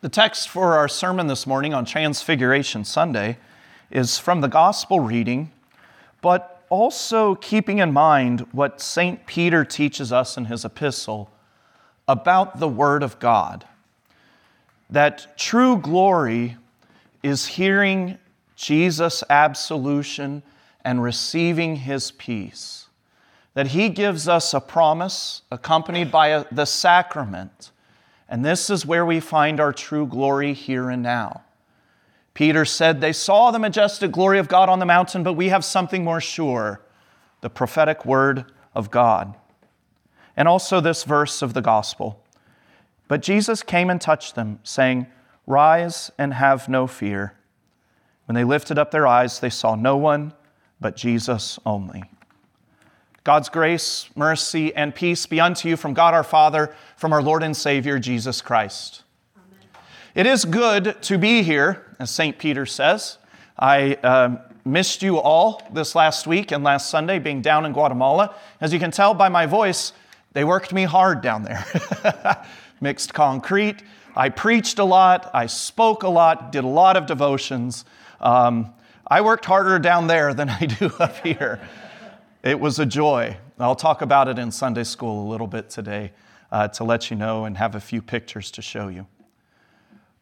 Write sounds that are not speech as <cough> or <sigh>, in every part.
The text for our sermon this morning on Transfiguration Sunday is from the Gospel reading, but also keeping in mind what St. Peter teaches us in his epistle about the Word of God. That true glory is hearing Jesus' absolution and receiving his peace. That he gives us a promise accompanied by a, the sacrament. And this is where we find our true glory here and now. Peter said, They saw the majestic glory of God on the mountain, but we have something more sure the prophetic word of God. And also this verse of the gospel. But Jesus came and touched them, saying, Rise and have no fear. When they lifted up their eyes, they saw no one but Jesus only. God's grace, mercy, and peace be unto you from God our Father, from our Lord and Savior, Jesus Christ. Amen. It is good to be here, as St. Peter says. I uh, missed you all this last week and last Sunday being down in Guatemala. As you can tell by my voice, they worked me hard down there. <laughs> Mixed concrete. I preached a lot, I spoke a lot, did a lot of devotions. Um, I worked harder down there than I do up here. It was a joy. I'll talk about it in Sunday school a little bit today uh, to let you know and have a few pictures to show you.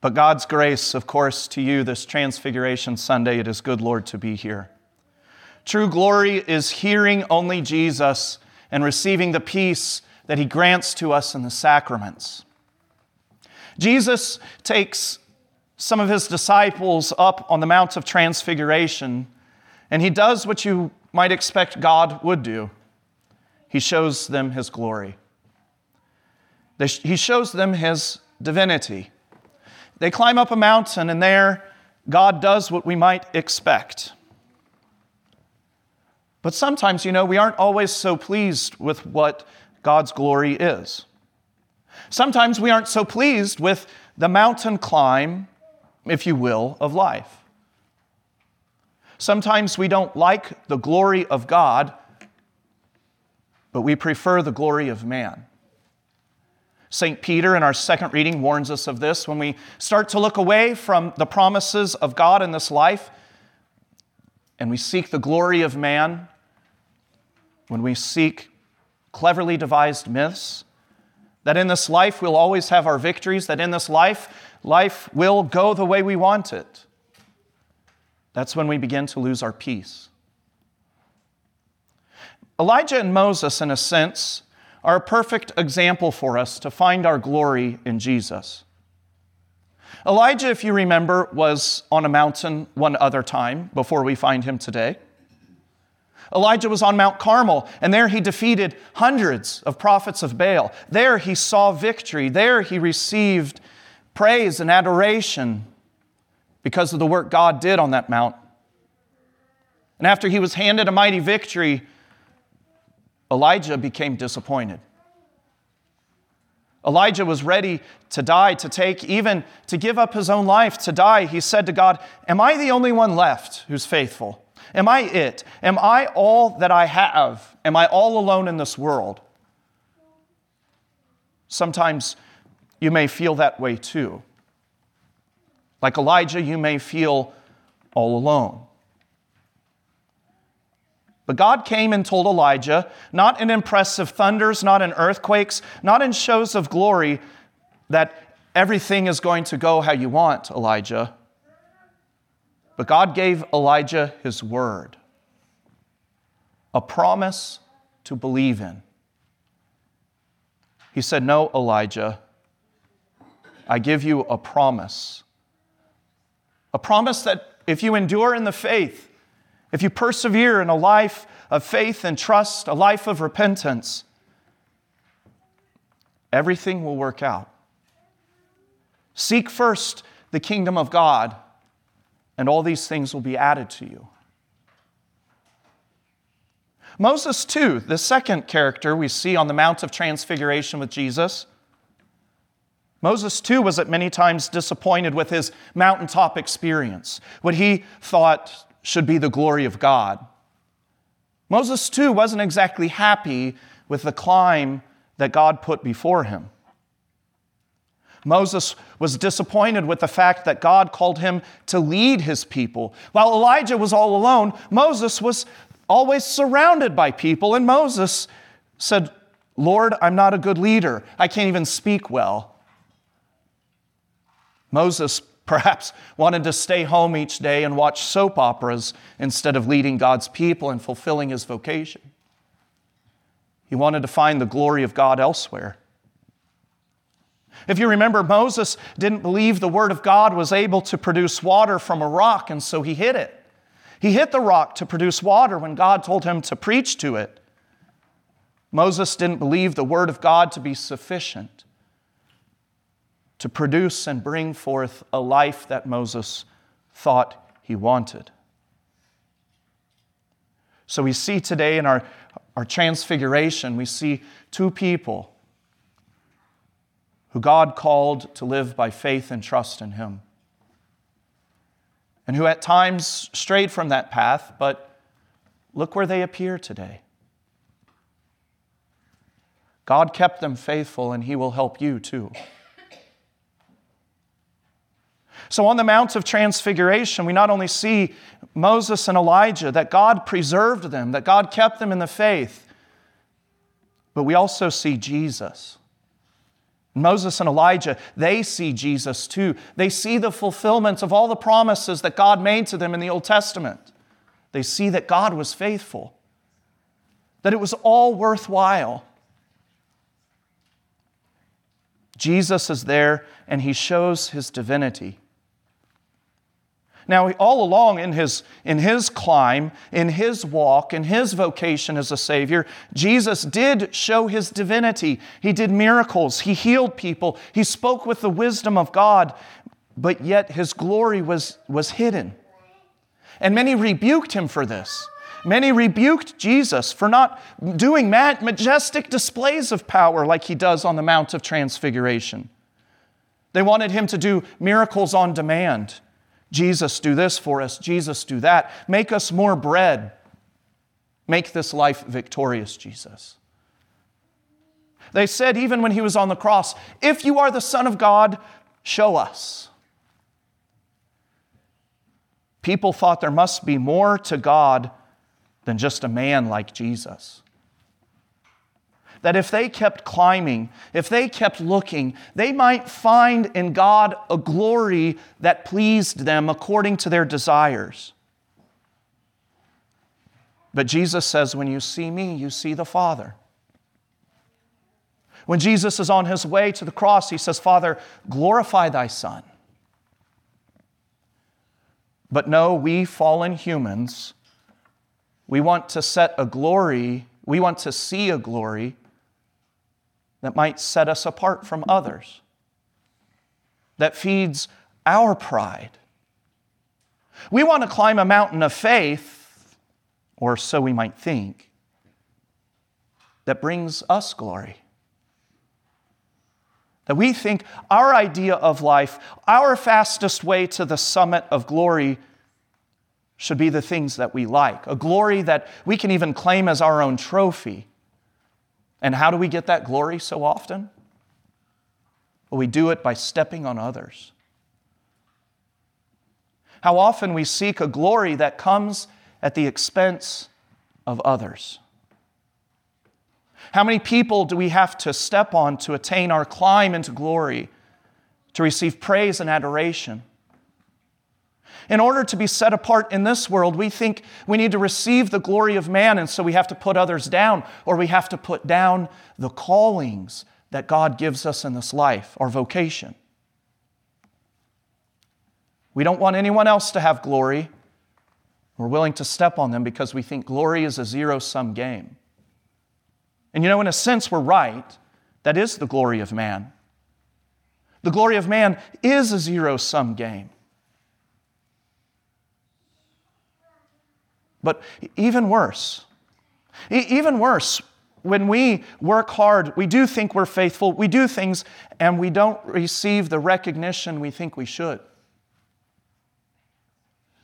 But God's grace, of course, to you this Transfiguration Sunday, it is good, Lord, to be here. True glory is hearing only Jesus and receiving the peace that He grants to us in the sacraments. Jesus takes some of his disciples up on the Mount of Transfiguration, and he does what you might expect God would do he shows them his glory, he shows them his divinity. They climb up a mountain, and there God does what we might expect. But sometimes, you know, we aren't always so pleased with what God's glory is. Sometimes we aren't so pleased with the mountain climb if you will, of life. Sometimes we don't like the glory of God, but we prefer the glory of man. St. Peter, in our second reading, warns us of this. When we start to look away from the promises of God in this life and we seek the glory of man, when we seek cleverly devised myths, that in this life we'll always have our victories, that in this life life will go the way we want it. That's when we begin to lose our peace. Elijah and Moses, in a sense, are a perfect example for us to find our glory in Jesus. Elijah, if you remember, was on a mountain one other time before we find him today. Elijah was on Mount Carmel, and there he defeated hundreds of prophets of Baal. There he saw victory. There he received praise and adoration because of the work God did on that mount. And after he was handed a mighty victory, Elijah became disappointed. Elijah was ready to die, to take, even to give up his own life, to die. He said to God, Am I the only one left who's faithful? Am I it? Am I all that I have? Am I all alone in this world? Sometimes you may feel that way too. Like Elijah, you may feel all alone. But God came and told Elijah, not in impressive thunders, not in earthquakes, not in shows of glory, that everything is going to go how you want, Elijah. But God gave Elijah his word, a promise to believe in. He said, No, Elijah, I give you a promise. A promise that if you endure in the faith, if you persevere in a life of faith and trust, a life of repentance, everything will work out. Seek first the kingdom of God, and all these things will be added to you. Moses, too, the second character we see on the Mount of Transfiguration with Jesus, Moses, too, was at many times disappointed with his mountaintop experience, what he thought should be the glory of God. Moses, too, wasn't exactly happy with the climb that God put before him. Moses was disappointed with the fact that God called him to lead his people. While Elijah was all alone, Moses was always surrounded by people, and Moses said, Lord, I'm not a good leader. I can't even speak well. Moses perhaps wanted to stay home each day and watch soap operas instead of leading God's people and fulfilling his vocation. He wanted to find the glory of God elsewhere. If you remember, Moses didn't believe the word of God was able to produce water from a rock, and so he hid it. He hit the rock to produce water when God told him to preach to it. Moses didn't believe the word of God to be sufficient to produce and bring forth a life that Moses thought he wanted. So we see today in our, our transfiguration, we see two people who God called to live by faith and trust in Him, and who at times strayed from that path, but look where they appear today. God kept them faithful, and He will help you too. So, on the Mount of Transfiguration, we not only see Moses and Elijah, that God preserved them, that God kept them in the faith, but we also see Jesus. Moses and Elijah, they see Jesus too. They see the fulfillment of all the promises that God made to them in the Old Testament. They see that God was faithful, that it was all worthwhile. Jesus is there and he shows his divinity. Now, all along in his, in his climb, in his walk, in his vocation as a Savior, Jesus did show his divinity. He did miracles, he healed people, he spoke with the wisdom of God, but yet his glory was, was hidden. And many rebuked him for this. Many rebuked Jesus for not doing majestic displays of power like he does on the Mount of Transfiguration. They wanted him to do miracles on demand. Jesus, do this for us. Jesus, do that. Make us more bread. Make this life victorious, Jesus. They said, even when he was on the cross, if you are the Son of God, show us. People thought there must be more to God than just a man like Jesus that if they kept climbing, if they kept looking, they might find in God a glory that pleased them according to their desires. But Jesus says, When you see me, you see the Father. When Jesus is on his way to the cross, he says, Father, glorify thy Son. But no, we fallen humans, we want to set a glory, we want to see a glory that might set us apart from others, that feeds our pride. We want to climb a mountain of faith, or so we might think, that brings us glory. That we think our idea of life, our fastest way to the summit of glory, should be the things that we like, a glory that we can even claim as our own trophy. And how do we get that glory so often? Well, we do it by stepping on others. How often we seek a glory that comes at the expense of others. How many people do we have to step on to attain our climb into glory, to receive praise and adoration? In order to be set apart in this world, we think we need to receive the glory of man, and so we have to put others down, or we have to put down the callings that God gives us in this life, our vocation. We don't want anyone else to have glory. We're willing to step on them because we think glory is a zero sum game. And you know, in a sense, we're right. That is the glory of man. The glory of man is a zero sum game. But even worse, even worse, when we work hard, we do think we're faithful, we do things, and we don't receive the recognition we think we should.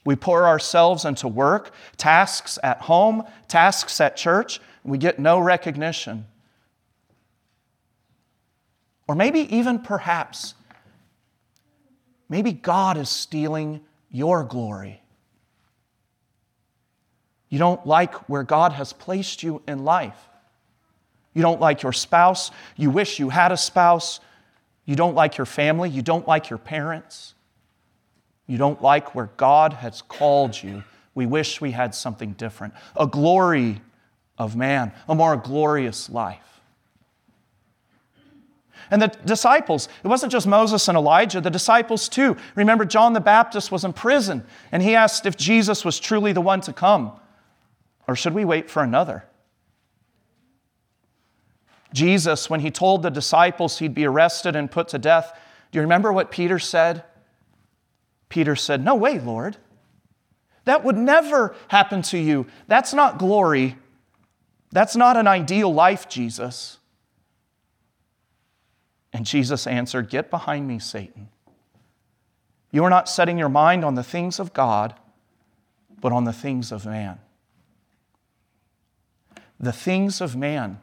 We pour ourselves into work, tasks at home, tasks at church, we get no recognition. Or maybe even perhaps maybe God is stealing your glory. You don't like where God has placed you in life. You don't like your spouse. You wish you had a spouse. You don't like your family. You don't like your parents. You don't like where God has called you. We wish we had something different. A glory of man, a more glorious life. And the disciples, it wasn't just Moses and Elijah, the disciples too. Remember, John the Baptist was in prison and he asked if Jesus was truly the one to come, or should we wait for another? Jesus, when he told the disciples he'd be arrested and put to death, do you remember what Peter said? Peter said, No way, Lord. That would never happen to you. That's not glory. That's not an ideal life, Jesus. And Jesus answered, Get behind me, Satan. You are not setting your mind on the things of God, but on the things of man. The things of man.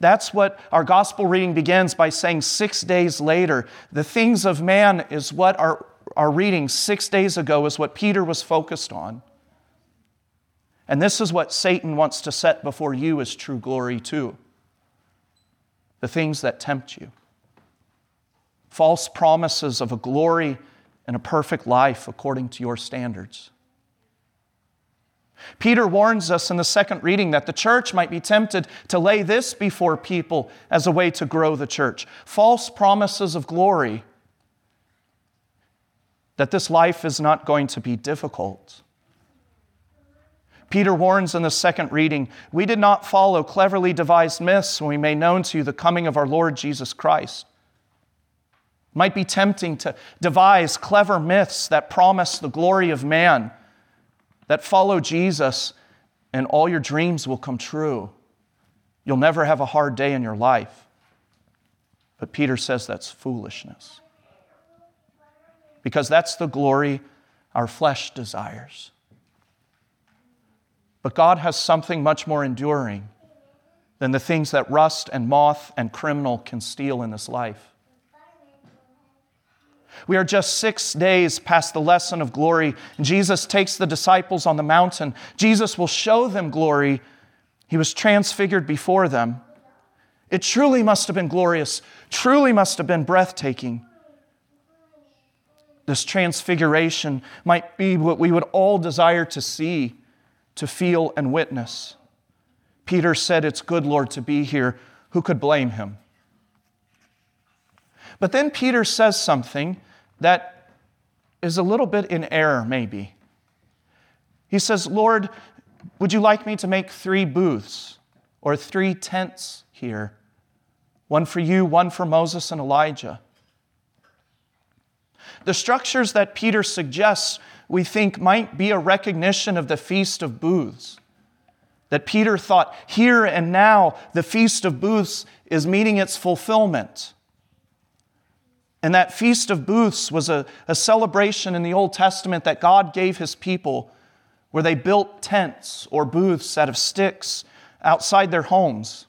That's what our gospel reading begins by saying six days later. The things of man is what our, our reading six days ago is what Peter was focused on. And this is what Satan wants to set before you as true glory, too. The things that tempt you. False promises of a glory and a perfect life according to your standards. Peter warns us in the second reading that the church might be tempted to lay this before people as a way to grow the church false promises of glory, that this life is not going to be difficult. Peter warns in the second reading we did not follow cleverly devised myths when we made known to you the coming of our Lord Jesus Christ. Might be tempting to devise clever myths that promise the glory of man that follow Jesus, and all your dreams will come true. You'll never have a hard day in your life. But Peter says that's foolishness. Because that's the glory our flesh desires. But God has something much more enduring than the things that rust and moth and criminal can steal in this life. We are just six days past the lesson of glory. Jesus takes the disciples on the mountain. Jesus will show them glory. He was transfigured before them. It truly must have been glorious, truly must have been breathtaking. This transfiguration might be what we would all desire to see, to feel, and witness. Peter said, It's good, Lord, to be here. Who could blame him? But then Peter says something that is a little bit in error, maybe. He says, Lord, would you like me to make three booths or three tents here? One for you, one for Moses and Elijah. The structures that Peter suggests, we think, might be a recognition of the Feast of Booths. That Peter thought, here and now, the Feast of Booths is meeting its fulfillment. And that Feast of Booths was a, a celebration in the Old Testament that God gave his people where they built tents or booths out of sticks outside their homes.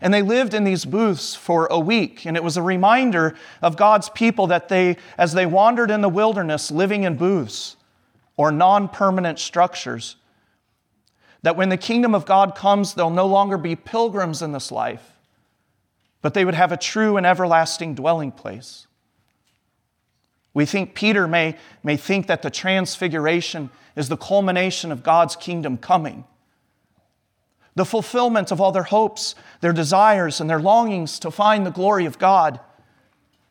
And they lived in these booths for a week. And it was a reminder of God's people that they, as they wandered in the wilderness living in booths or non permanent structures, that when the kingdom of God comes, they'll no longer be pilgrims in this life, but they would have a true and everlasting dwelling place. We think Peter may, may think that the transfiguration is the culmination of God's kingdom coming, the fulfillment of all their hopes, their desires, and their longings to find the glory of God,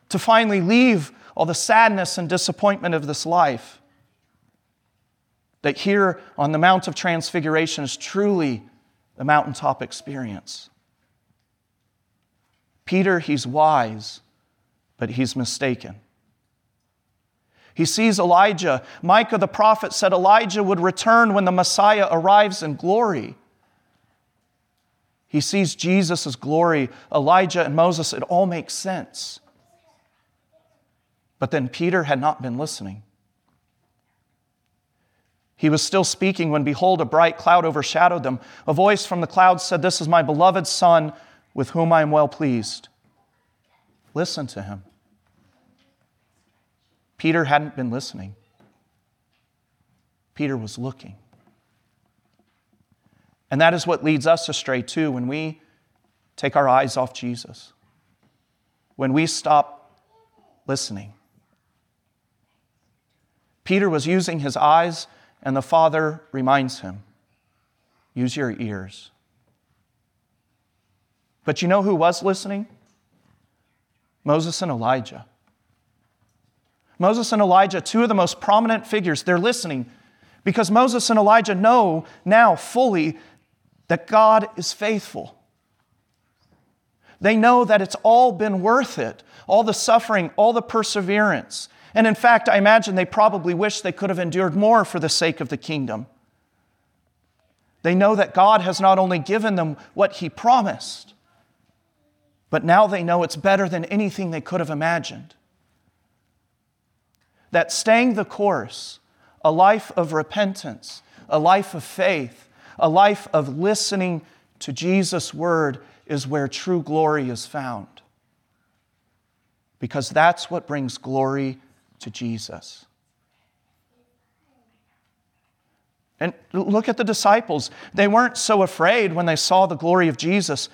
to finally leave all the sadness and disappointment of this life. That here on the Mount of Transfiguration is truly the mountaintop experience. Peter, he's wise, but he's mistaken. He sees Elijah. Micah the prophet said Elijah would return when the Messiah arrives in glory. He sees Jesus' glory, Elijah and Moses. It all makes sense. But then Peter had not been listening. He was still speaking when, behold, a bright cloud overshadowed them. A voice from the cloud said, This is my beloved Son with whom I am well pleased. Listen to him. Peter hadn't been listening, Peter was looking. And that is what leads us astray too when we take our eyes off Jesus, when we stop listening. Peter was using his eyes, and the Father reminds him use your ears. But you know who was listening? Moses and Elijah. Moses and Elijah, two of the most prominent figures, they're listening because Moses and Elijah know now fully that God is faithful. They know that it's all been worth it, all the suffering, all the perseverance. And in fact, I imagine they probably wish they could have endured more for the sake of the kingdom. They know that God has not only given them what He promised, but now they know it's better than anything they could have imagined. That staying the course, a life of repentance, a life of faith, a life of listening to Jesus' word is where true glory is found. Because that's what brings glory to Jesus. And look at the disciples. They weren't so afraid when they saw the glory of Jesus,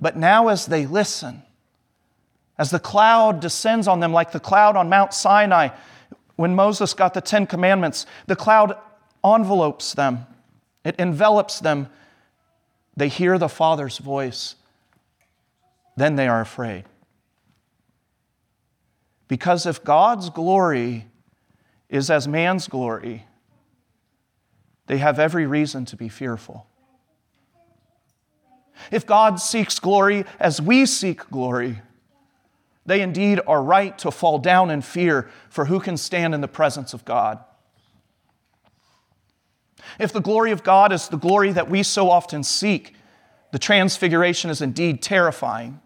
but now as they listen, as the cloud descends on them like the cloud on Mount Sinai, when Moses got the Ten Commandments, the cloud envelopes them it envelops them. They hear the Father's voice. Then they are afraid. Because if God's glory is as man's glory, they have every reason to be fearful. If God seeks glory as we seek glory, they indeed are right to fall down in fear, for who can stand in the presence of God? If the glory of God is the glory that we so often seek, the transfiguration is indeed terrifying.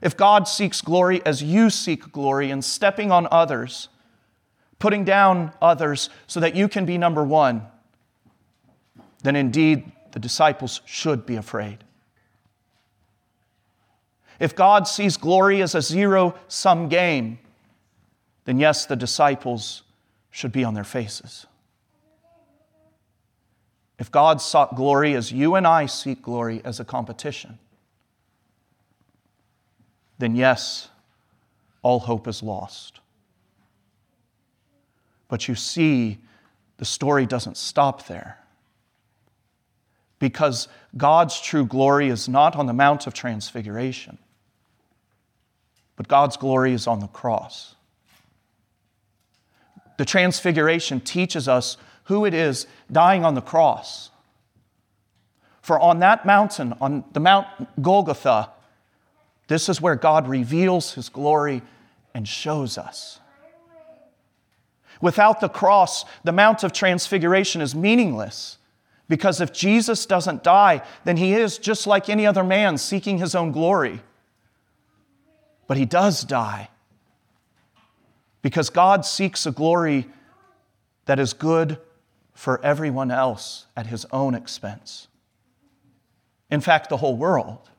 If God seeks glory as you seek glory in stepping on others, putting down others so that you can be number one, then indeed the disciples should be afraid. If God sees glory as a zero sum game, then yes, the disciples should be on their faces. If God sought glory as you and I seek glory as a competition, then yes, all hope is lost. But you see, the story doesn't stop there. Because God's true glory is not on the Mount of Transfiguration, but God's glory is on the cross. The Transfiguration teaches us who it is dying on the cross. For on that mountain, on the Mount Golgotha, this is where God reveals his glory and shows us. Without the cross, the Mount of Transfiguration is meaningless because if Jesus doesn't die, then he is just like any other man seeking his own glory. But he does die because God seeks a glory that is good for everyone else at his own expense. In fact, the whole world.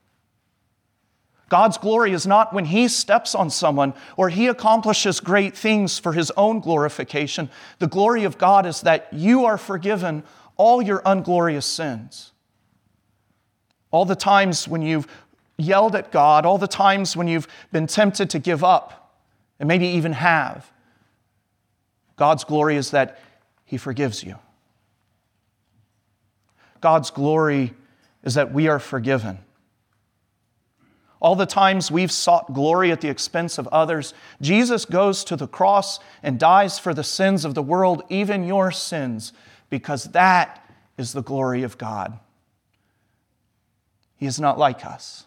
God's glory is not when he steps on someone or he accomplishes great things for his own glorification. The glory of God is that you are forgiven all your unglorious sins. All the times when you've yelled at God, all the times when you've been tempted to give up, and maybe even have, God's glory is that he forgives you. God's glory is that we are forgiven. All the times we've sought glory at the expense of others, Jesus goes to the cross and dies for the sins of the world, even your sins, because that is the glory of God. He is not like us.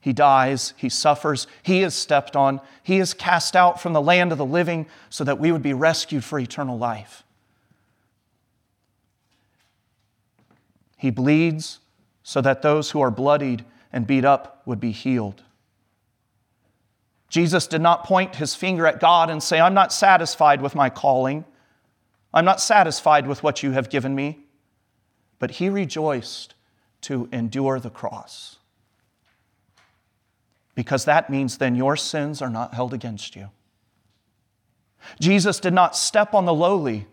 He dies, he suffers, he is stepped on, he is cast out from the land of the living so that we would be rescued for eternal life. He bleeds so that those who are bloodied and beat up would be healed. Jesus did not point his finger at God and say, I'm not satisfied with my calling. I'm not satisfied with what you have given me. But he rejoiced to endure the cross. Because that means then your sins are not held against you. Jesus did not step on the lowly,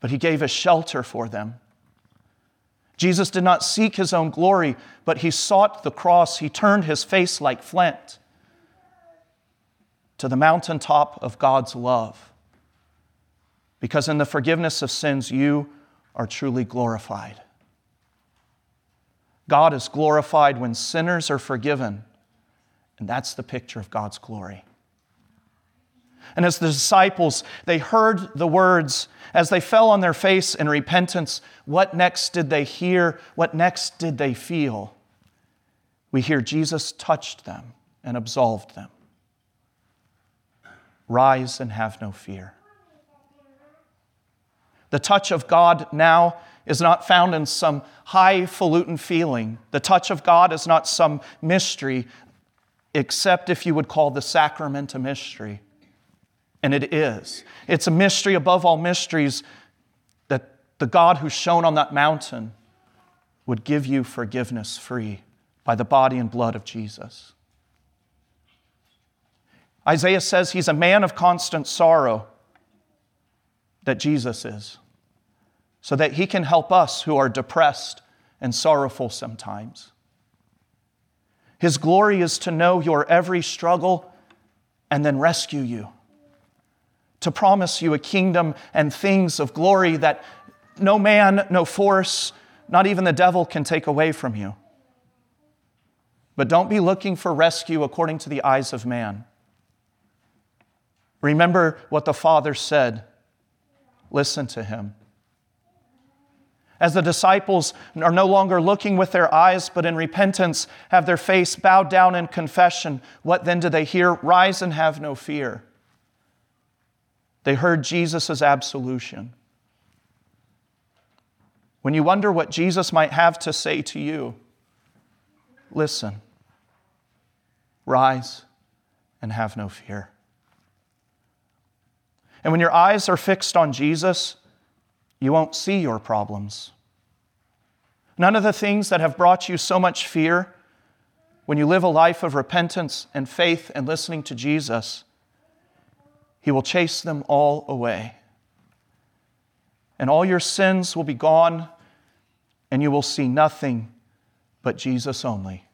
but he gave a shelter for them. Jesus did not seek his own glory, but he sought the cross. He turned his face like flint to the mountaintop of God's love. Because in the forgiveness of sins, you are truly glorified. God is glorified when sinners are forgiven, and that's the picture of God's glory. And as the disciples, they heard the words, as they fell on their face in repentance, what next did they hear? What next did they feel? We hear Jesus touched them and absolved them. Rise and have no fear. The touch of God now is not found in some highfalutin feeling. The touch of God is not some mystery, except if you would call the sacrament a mystery. And it is. It's a mystery above all mysteries that the God who shone on that mountain would give you forgiveness free by the body and blood of Jesus. Isaiah says he's a man of constant sorrow, that Jesus is, so that he can help us who are depressed and sorrowful sometimes. His glory is to know your every struggle and then rescue you to promise you a kingdom and things of glory that no man, no force, not even the devil can take away from you. But don't be looking for rescue according to the eyes of man. Remember what the Father said. Listen to him. As the disciples are no longer looking with their eyes, but in repentance have their face bowed down in confession, what then do they hear? Rise and have no fear. They heard Jesus' absolution. When you wonder what Jesus might have to say to you, listen, rise, and have no fear. And when your eyes are fixed on Jesus, you won't see your problems. None of the things that have brought you so much fear, when you live a life of repentance and faith and listening to Jesus, he will chase them all away. And all your sins will be gone, and you will see nothing but Jesus only.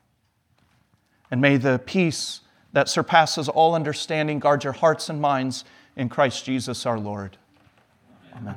And may the peace that surpasses all understanding guard your hearts and minds in Christ Jesus our Lord. Amen.